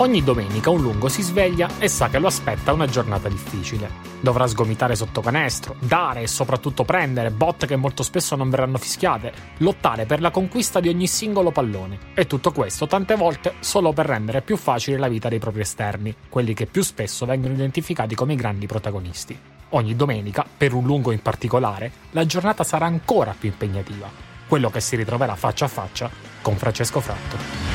Ogni domenica un lungo si sveglia e sa che lo aspetta una giornata difficile. Dovrà sgomitare sotto canestro, dare e soprattutto prendere botte che molto spesso non verranno fischiate, lottare per la conquista di ogni singolo pallone. E tutto questo tante volte solo per rendere più facile la vita dei propri esterni, quelli che più spesso vengono identificati come i grandi protagonisti. Ogni domenica, per un lungo in particolare, la giornata sarà ancora più impegnativa, quello che si ritroverà faccia a faccia con Francesco Fratto.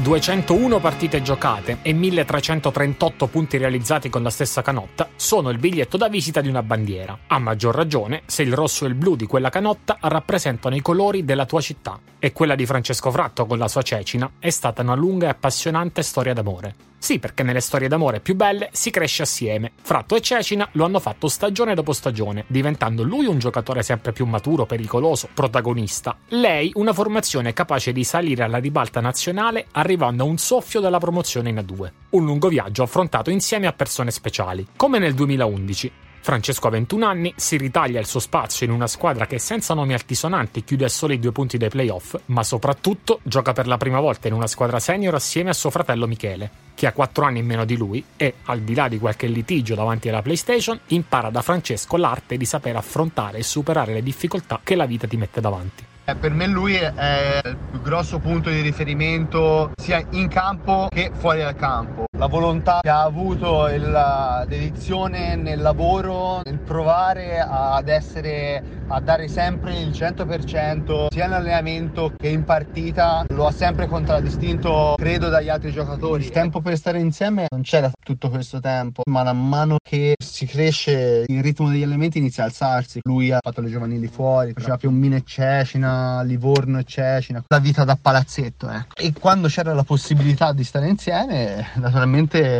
201 partite giocate e 1338 punti realizzati con la stessa canotta sono il biglietto da visita di una bandiera, a maggior ragione se il rosso e il blu di quella canotta rappresentano i colori della tua città. E quella di Francesco Fratto con la sua Cecina è stata una lunga e appassionante storia d'amore. Sì, perché nelle storie d'amore più belle si cresce assieme. Fratto e Cecina lo hanno fatto stagione dopo stagione, diventando lui un giocatore sempre più maturo, pericoloso, protagonista. Lei una formazione capace di salire alla ribalta nazionale arrivando a un soffio della promozione in A2. Un lungo viaggio affrontato insieme a persone speciali, come nel 2011. Francesco ha 21 anni, si ritaglia il suo spazio in una squadra che senza nomi altisonanti chiude a soli due punti dai playoff, ma soprattutto gioca per la prima volta in una squadra senior assieme a suo fratello Michele, che ha 4 anni in meno di lui e, al di là di qualche litigio davanti alla PlayStation, impara da Francesco l'arte di saper affrontare e superare le difficoltà che la vita ti mette davanti. Eh, per me lui è il più grosso punto di riferimento sia in campo che fuori dal campo. La volontà che ha avuto e la dedizione nel lavoro, nel provare ad essere a dare sempre il 100% sia in allenamento che in partita lo ha sempre contraddistinto credo dagli altri giocatori. Il tempo per stare insieme non c'era tutto questo tempo ma man mano che si cresce il ritmo degli allenamenti inizia a alzarsi. Lui ha fatto le giovanili fuori faceva Piombino e Cecina Livorno e Cecina la vita da palazzetto ecco. E quando c'era la possibilità di stare insieme naturalmente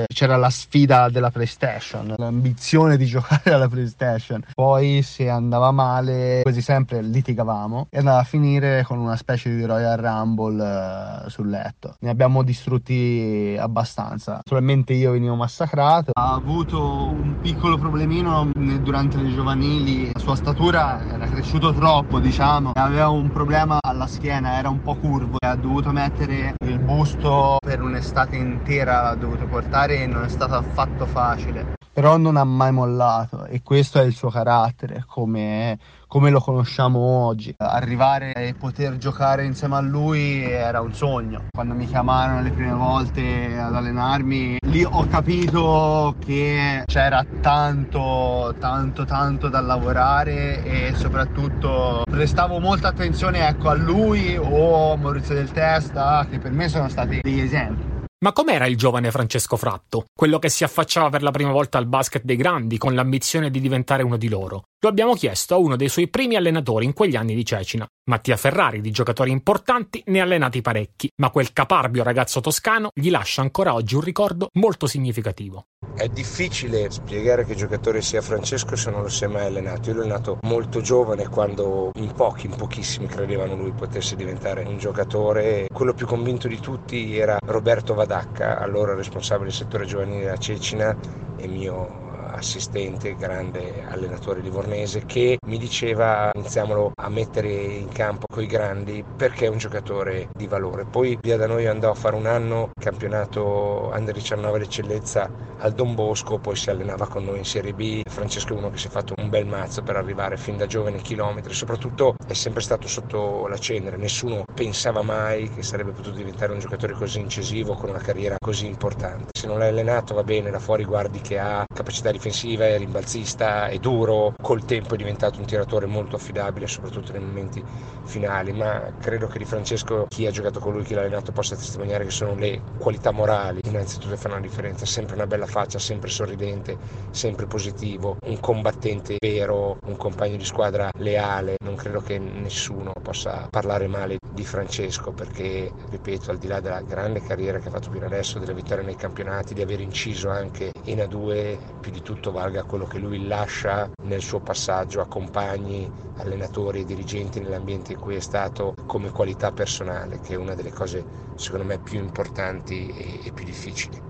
c'era la sfida della PlayStation l'ambizione di giocare alla PlayStation poi se andava male quasi sempre litigavamo e andava a finire con una specie di Royal Rumble uh, sul letto. Ne abbiamo distrutti abbastanza. Solamente io venivo massacrato. Ha avuto un piccolo problemino durante le giovanili. La sua statura era cresciuto troppo, diciamo. Aveva un problema alla schiena, era un po' curvo. Ha dovuto mettere busto per un'estate intera, l'ha dovuto portare e non è stato affatto facile però non ha mai mollato e questo è il suo carattere come, come, lo conosciamo oggi. Arrivare e poter giocare insieme a lui era un sogno. Quando mi chiamarono le prime volte ad allenarmi, lì ho capito che c'era tanto, tanto, tanto da lavorare e soprattutto prestavo molta attenzione ecco, a lui o a Maurizio del Testa, che per me sono stati degli esempi. Ma com'era il giovane Francesco Fratto? Quello che si affacciava per la prima volta al basket dei grandi con l'ambizione di diventare uno di loro. Lo abbiamo chiesto a uno dei suoi primi allenatori in quegli anni di Cecina. Mattia Ferrari, di giocatori importanti, ne ha allenati parecchi, ma quel caparbio ragazzo toscano gli lascia ancora oggi un ricordo molto significativo. È difficile spiegare che giocatore sia Francesco se non lo si è mai allenato. Io l'ho allenato molto giovane quando in pochi, in pochissimi credevano lui potesse diventare un giocatore. Quello più convinto di tutti era Roberto Vadacca, allora responsabile del settore giovanile a Cecina e mio assistente, grande allenatore livornese, che mi diceva iniziamolo mettere in campo coi grandi perché è un giocatore di valore. Poi via da noi andò a fare un anno campionato Under 19 d'eccellenza al Don Bosco, poi si allenava con noi in Serie B. Francesco è uno che si è fatto un bel mazzo per arrivare fin da giovane chilometri, soprattutto è sempre stato sotto la cenere, nessuno pensava mai che sarebbe potuto diventare un giocatore così incisivo con una carriera così importante. Se non l'hai allenato va bene, da fuori guardi che ha capacità di difensiva, è rimbalzista, è duro, col tempo è diventato un tiratore molto affidabile, soprattutto nei momenti finali, ma credo che di Francesco chi ha giocato con lui, chi l'ha allenato possa testimoniare che sono le qualità morali. Innanzitutto che fanno la differenza, sempre una bella faccia, sempre sorridente, sempre positivo, un combattente vero, un compagno di squadra leale, non credo che nessuno possa parlare male di Francesco perché, ripeto, al di là della grande carriera che ha fatto fino adesso, delle vittorie nei campionati, di aver inciso anche in A2, più di tutto valga quello che lui lascia nel suo passaggio a compagni, allenatori dirigenti nell'ambiente in cui è stato come qualità personale, che è una delle cose secondo me più importanti e, e più difficili.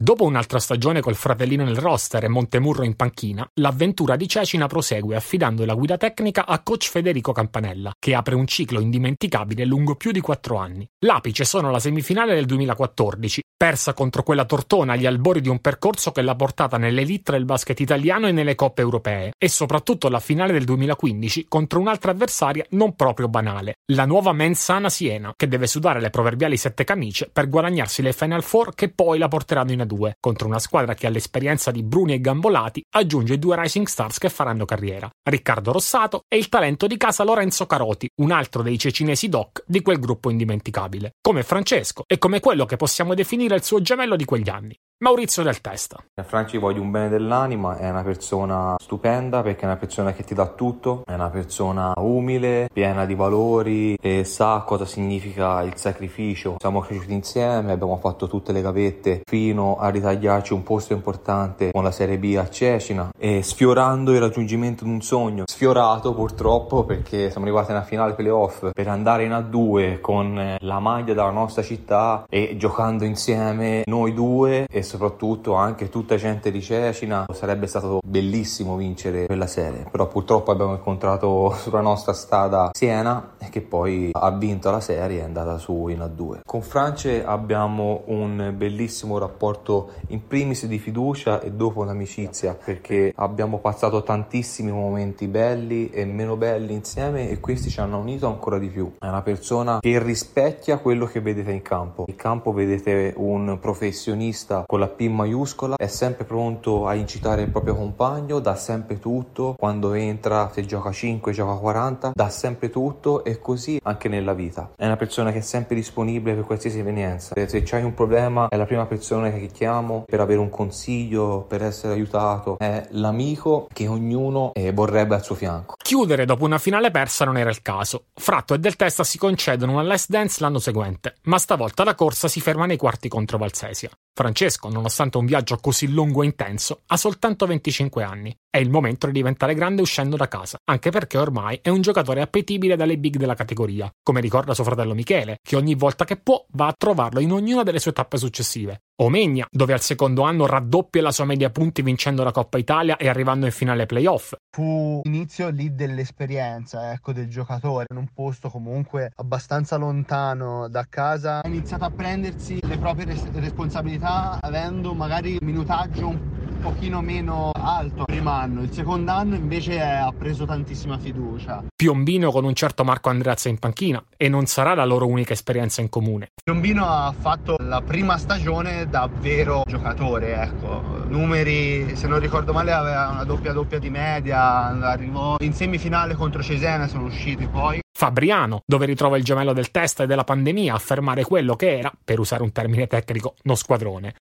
Dopo un'altra stagione col fratellino nel roster e Montemurro in panchina, l'avventura di Cecina prosegue affidando la guida tecnica a coach Federico Campanella, che apre un ciclo indimenticabile lungo più di quattro anni. L'apice sono la semifinale del 2014, persa contro quella Tortona agli albori di un percorso che l'ha portata nell'elite del basket italiano e nelle coppe europee, e soprattutto la finale del 2015 contro un'altra avversaria non proprio banale, la nuova Mensana Siena, che deve sudare le proverbiali sette camicie per guadagnarsi le Final Four che poi la porteranno in 2 contro una squadra che all'esperienza di Bruni e Gambolati aggiunge due Rising Stars che faranno carriera, Riccardo Rossato e il talento di casa Lorenzo Caroti, un altro dei cecinesi doc di quel gruppo indimenticabile, come Francesco e come quello che possiamo definire il suo gemello di quegli anni. Maurizio del Testa. A Franci voglio un bene dell'anima, è una persona stupenda perché è una persona che ti dà tutto, è una persona umile, piena di valori e sa cosa significa il sacrificio. Siamo cresciuti insieme, abbiamo fatto tutte le gavette fino a ritagliarci un posto importante con la Serie B a Cecina e sfiorando il raggiungimento di un sogno. Sfiorato purtroppo perché siamo arrivati alla finale playoff per andare in A2 con la maglia della nostra città e giocando insieme noi due e soprattutto anche tutta gente di Cecina. Sarebbe stato bellissimo vincere quella serie, però purtroppo abbiamo incontrato sulla nostra strada Siena che poi ha vinto la serie e è andata su in A2. Con France abbiamo un bellissimo rapporto in primis di fiducia e dopo l'amicizia perché abbiamo passato tantissimi momenti belli e meno belli insieme e questi ci hanno unito ancora di più. È una persona che rispecchia quello che vedete in campo. In campo vedete un professionista con con la P maiuscola, è sempre pronto a incitare il proprio compagno, dà sempre tutto, quando entra, se gioca 5, gioca 40, dà sempre tutto e così anche nella vita. È una persona che è sempre disponibile per qualsiasi evenienza. Se c'hai un problema è la prima persona che chiamo per avere un consiglio, per essere aiutato, è l'amico che ognuno eh, vorrebbe al suo fianco. Chiudere dopo una finale persa non era il caso. Fratto e Del Testa si concedono una last dance l'anno seguente, ma stavolta la corsa si ferma nei quarti contro Valsesia. Francesco, nonostante un viaggio così lungo e intenso, ha soltanto 25 anni. È il momento di diventare grande uscendo da casa, anche perché ormai è un giocatore appetibile dalle big della categoria, come ricorda suo fratello Michele, che ogni volta che può va a trovarlo in ognuna delle sue tappe successive. Omegna, dove al secondo anno raddoppia la sua media punti vincendo la Coppa Italia e arrivando in finale playoff. Fu l'inizio lì dell'esperienza, ecco, del giocatore, in un posto comunque abbastanza lontano da casa. Ha iniziato a prendersi le proprie res- responsabilità avendo magari minutaggio un pochino meno alto il primo anno, il secondo anno invece ha preso tantissima fiducia. Piombino con un certo Marco Andreazza in panchina e non sarà la loro unica esperienza in comune. Piombino ha fatto la prima stagione da vero giocatore, ecco. Numeri, se non ricordo male, aveva una doppia doppia di media, arrivò in semifinale contro Cesena, sono usciti poi. Fabriano, dove ritrova il gemello del test e della pandemia a fermare quello che era, per usare un termine tecnico, uno squadrone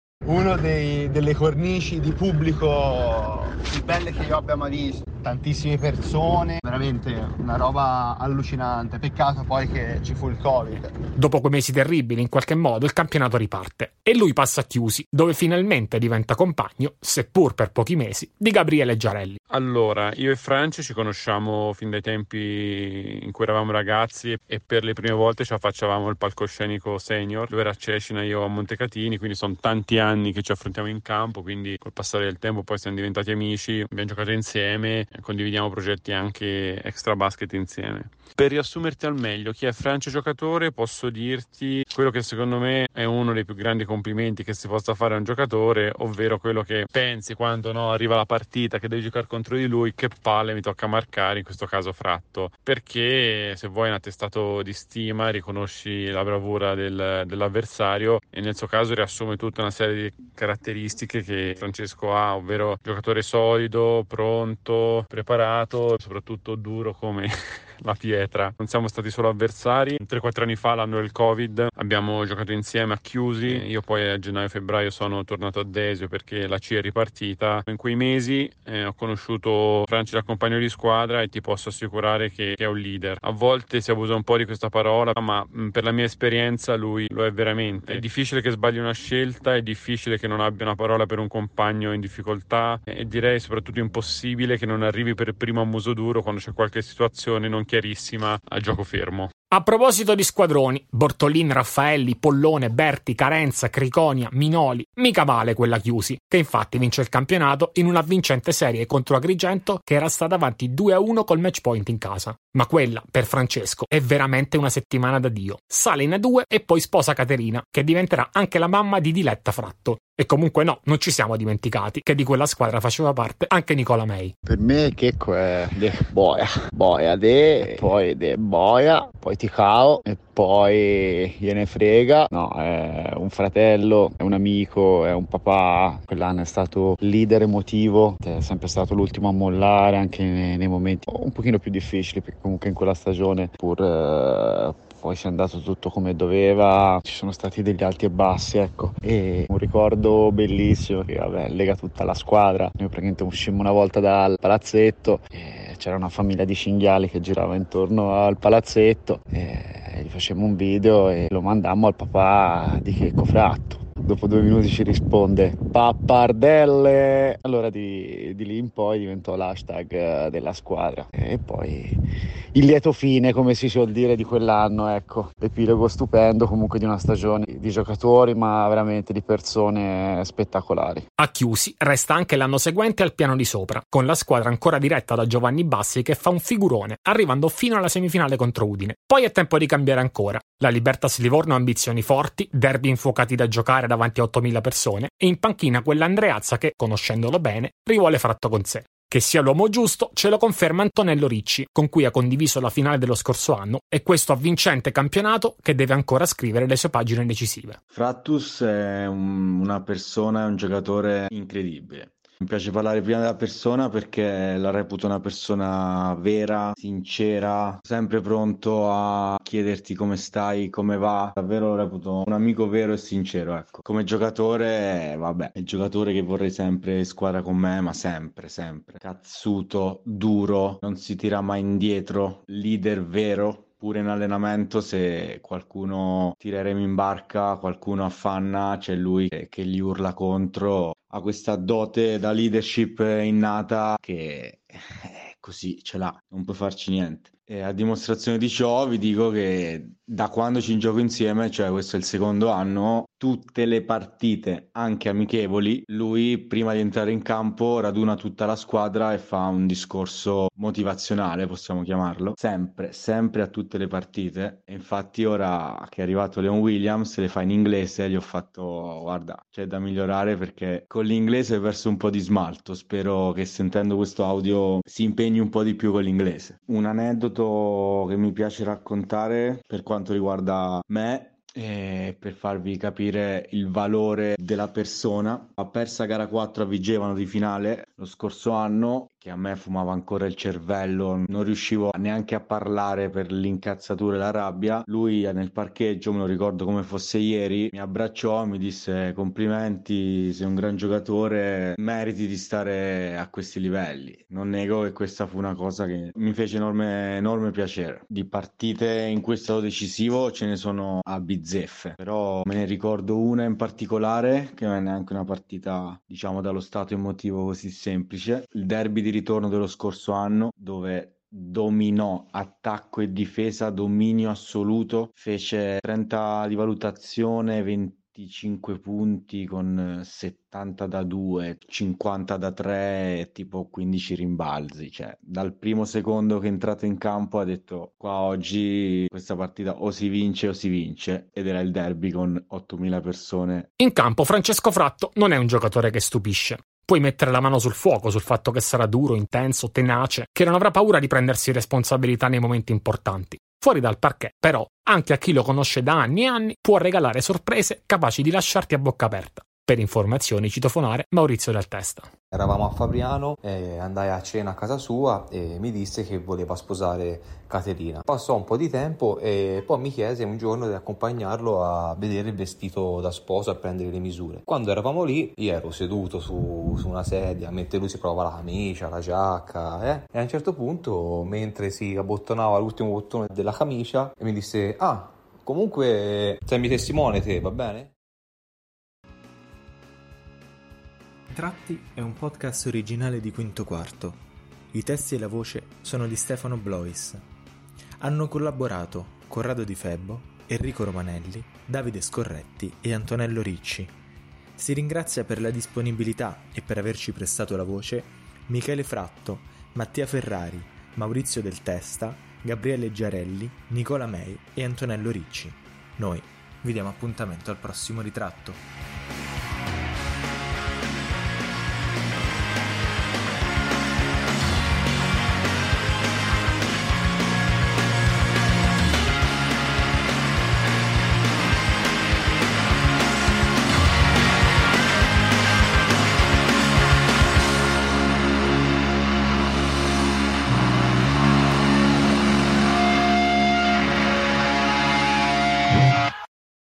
dei, delle cornici di pubblico più belle che io abbia mai visto. Tantissime persone, veramente una roba allucinante. Peccato poi che ci fu il Covid. Dopo quei mesi terribili, in qualche modo il campionato riparte e lui passa a Chiusi, dove finalmente diventa compagno, seppur per pochi mesi, di Gabriele Giarelli. Allora, io e Franci ci conosciamo fin dai tempi in cui eravamo ragazzi e per le prime volte ci affacciavamo il palcoscenico senior. Lui era a Cecina, io a Montecatini, quindi sono tanti anni che ci affrontiamo in campo, quindi col passare del tempo poi siamo diventati amici, abbiamo giocato insieme, condividiamo progetti anche extra basket insieme. Per riassumerti al meglio, chi è Francio giocatore, posso dirti quello che secondo me è uno dei più grandi complimenti che si possa fare a un giocatore, ovvero quello che pensi quando no, arriva la partita che devi giocare contro di lui, che palle mi tocca marcare, in questo caso Fratto, perché se vuoi un attestato di stima riconosci la bravura del, dell'avversario e nel suo caso riassume tutta una serie di caratteristiche che Francesco ha, ovvero giocatore solido, pronto, preparato, soprattutto duro come la pietra. Non siamo stati solo avversari. 3-4 anni fa, l'anno del Covid, abbiamo giocato insieme a chiusi. Io poi a gennaio-febbraio sono tornato a Desio perché la C è ripartita. In quei mesi eh, ho conosciuto Franci da compagno di squadra e ti posso assicurare che, che, è un leader. A volte si abusa un po' di questa parola, ma mh, per la mia esperienza lui lo è veramente. È difficile che sbagli una scelta, è difficile che non abbia una parola per un compagno in difficoltà e direi soprattutto impossibile che non arrivi per primo a muso duro quando c'è qualche situazione non chiarissima a gioco fermo. A proposito di squadroni, Bortolin, Raffaelli, Pollone, Berti, Carenza, Criconia, Minoli, mica male quella chiusi, che infatti vince il campionato in una vincente serie contro Agrigento che era stata avanti 2-1 col match point in casa. Ma quella, per Francesco, è veramente una settimana da Dio. Sale in A2 e poi sposa Caterina, che diventerà anche la mamma di Diletta Fratto. E comunque no, non ci siamo dimenticati che di quella squadra faceva parte anche Nicola May. Per me Checco è de boia, boia de, poi de boia, poi ti cao e poi gliene frega. No, è un fratello, è un amico, è un papà. Quell'anno è stato leader emotivo, è sempre stato l'ultimo a mollare anche nei, nei momenti un pochino più difficili perché comunque in quella stagione pur... Eh, poi si è andato tutto come doveva, ci sono stati degli alti e bassi, ecco. E un ricordo bellissimo che vabbè, lega tutta la squadra. Noi praticamente uscimmo una volta dal palazzetto c'era una famiglia di cinghiali che girava intorno al palazzetto e gli facemmo un video e lo mandammo al papà di Checco Fratto dopo due minuti ci risponde pappardelle allora di, di, lì in poi diventò l'hashtag eh, della squadra. E poi il lieto fine come si suol dire di quell'anno ecco. L'epilogo stupendo comunque di una stagione di giocatori ma veramente di persone spettacolari. A chiusi resta anche l'anno seguente al piano di sopra con la squadra ancora diretta da Giovanni Bassi che fa un figurone arrivando fino alla semifinale contro Udine. Poi è tempo di cambiare ancora. La Libertas Livorno ha ambizioni forti derby infuocati da giocare da davanti a 8.000 persone e in panchina quell'Andreazza che, conoscendolo bene, rivuole Fratto con sé. Che sia l'uomo giusto ce lo conferma Antonello Ricci, con cui ha condiviso la finale dello scorso anno e questo avvincente campionato che deve ancora scrivere le sue pagine decisive. Frattus è un, una persona, un giocatore incredibile. Mi piace parlare prima della persona perché la reputo una persona vera, sincera, sempre pronto a chiederti come stai, come va. Davvero lo reputo un amico vero e sincero, ecco. Come giocatore, vabbè, è il giocatore che vorrei sempre squadra con me, ma sempre, sempre. Cazzuto, duro, non si tira mai indietro, leader vero, pure in allenamento se qualcuno tireremo in barca, qualcuno affanna, c'è lui che, che, gli urla contro ha questa dote da leadership innata che eh, così ce l'ha, non puoi farci niente. E a dimostrazione di ciò vi dico che da quando ci gioco insieme, cioè questo è il secondo anno, tutte le partite, anche amichevoli, lui prima di entrare in campo raduna tutta la squadra e fa un discorso motivazionale, possiamo chiamarlo, sempre, sempre a tutte le partite. E infatti ora che è arrivato Leon Williams, le fa in inglese, gli ho fatto, guarda, c'è da migliorare perché con l'inglese hai perso un po' di smalto, spero che sentendo questo audio si impegni un po' di più con l'inglese. Un aneddoto che mi piace raccontare per quanto riguarda me e per farvi capire il valore della persona. Ha persa gara 4 a Vigevano di finale lo scorso anno che a me fumava ancora il cervello, non riuscivo neanche a parlare per l'incazzatura e la rabbia. Lui nel parcheggio, me lo ricordo come fosse ieri, mi abbracciò, mi disse complimenti, sei un gran giocatore, meriti di stare a questi livelli. Non nego che questa fu una cosa che mi fece enorme, enorme piacere. Di partite in cui è stato decisivo ce ne sono a bizzeffe, però me ne ricordo una in particolare che non è neanche una partita diciamo dallo stato emotivo così semplice, il derby di ritorno dello scorso anno dove dominò attacco e difesa, dominio assoluto, fece 30 di valutazione, 25 punti con 70 da 2, 50 da 3 e tipo 15 rimbalzi, cioè dal primo secondo che è entrato in campo ha detto qua oggi questa partita o si vince o si vince ed era il derby con 8000 persone. In campo Francesco Fratto non è un giocatore che stupisce. Puoi mettere la mano sul fuoco sul fatto che sarà duro, intenso, tenace, che non avrà paura di prendersi responsabilità nei momenti importanti. Fuori dal parquet, però, anche a chi lo conosce da anni e anni, può regalare sorprese capaci di lasciarti a bocca aperta. Per informazioni citofonare Maurizio del Testa. Eravamo a Fabriano e andai a cena a casa sua e mi disse che voleva sposare Caterina. Passò un po' di tempo e poi mi chiese un giorno di accompagnarlo a vedere il vestito da sposo, a prendere le misure. Quando eravamo lì, io ero seduto su, su una sedia, mentre lui si prova la camicia, la giacca, eh? e a un certo punto, mentre si abbottonava l'ultimo bottone della camicia, mi disse, ah, comunque sei mi testimone te, va bene? Tratti è un podcast originale di Quinto Quarto. I testi e la voce sono di Stefano Blois. Hanno collaborato Corrado Di Febbo, Enrico Romanelli, Davide Scorretti e Antonello Ricci. Si ringrazia per la disponibilità e per averci prestato la voce Michele Fratto, Mattia Ferrari, Maurizio Del Testa, Gabriele Giarelli, Nicola Mei e Antonello Ricci. Noi vi diamo appuntamento al prossimo ritratto.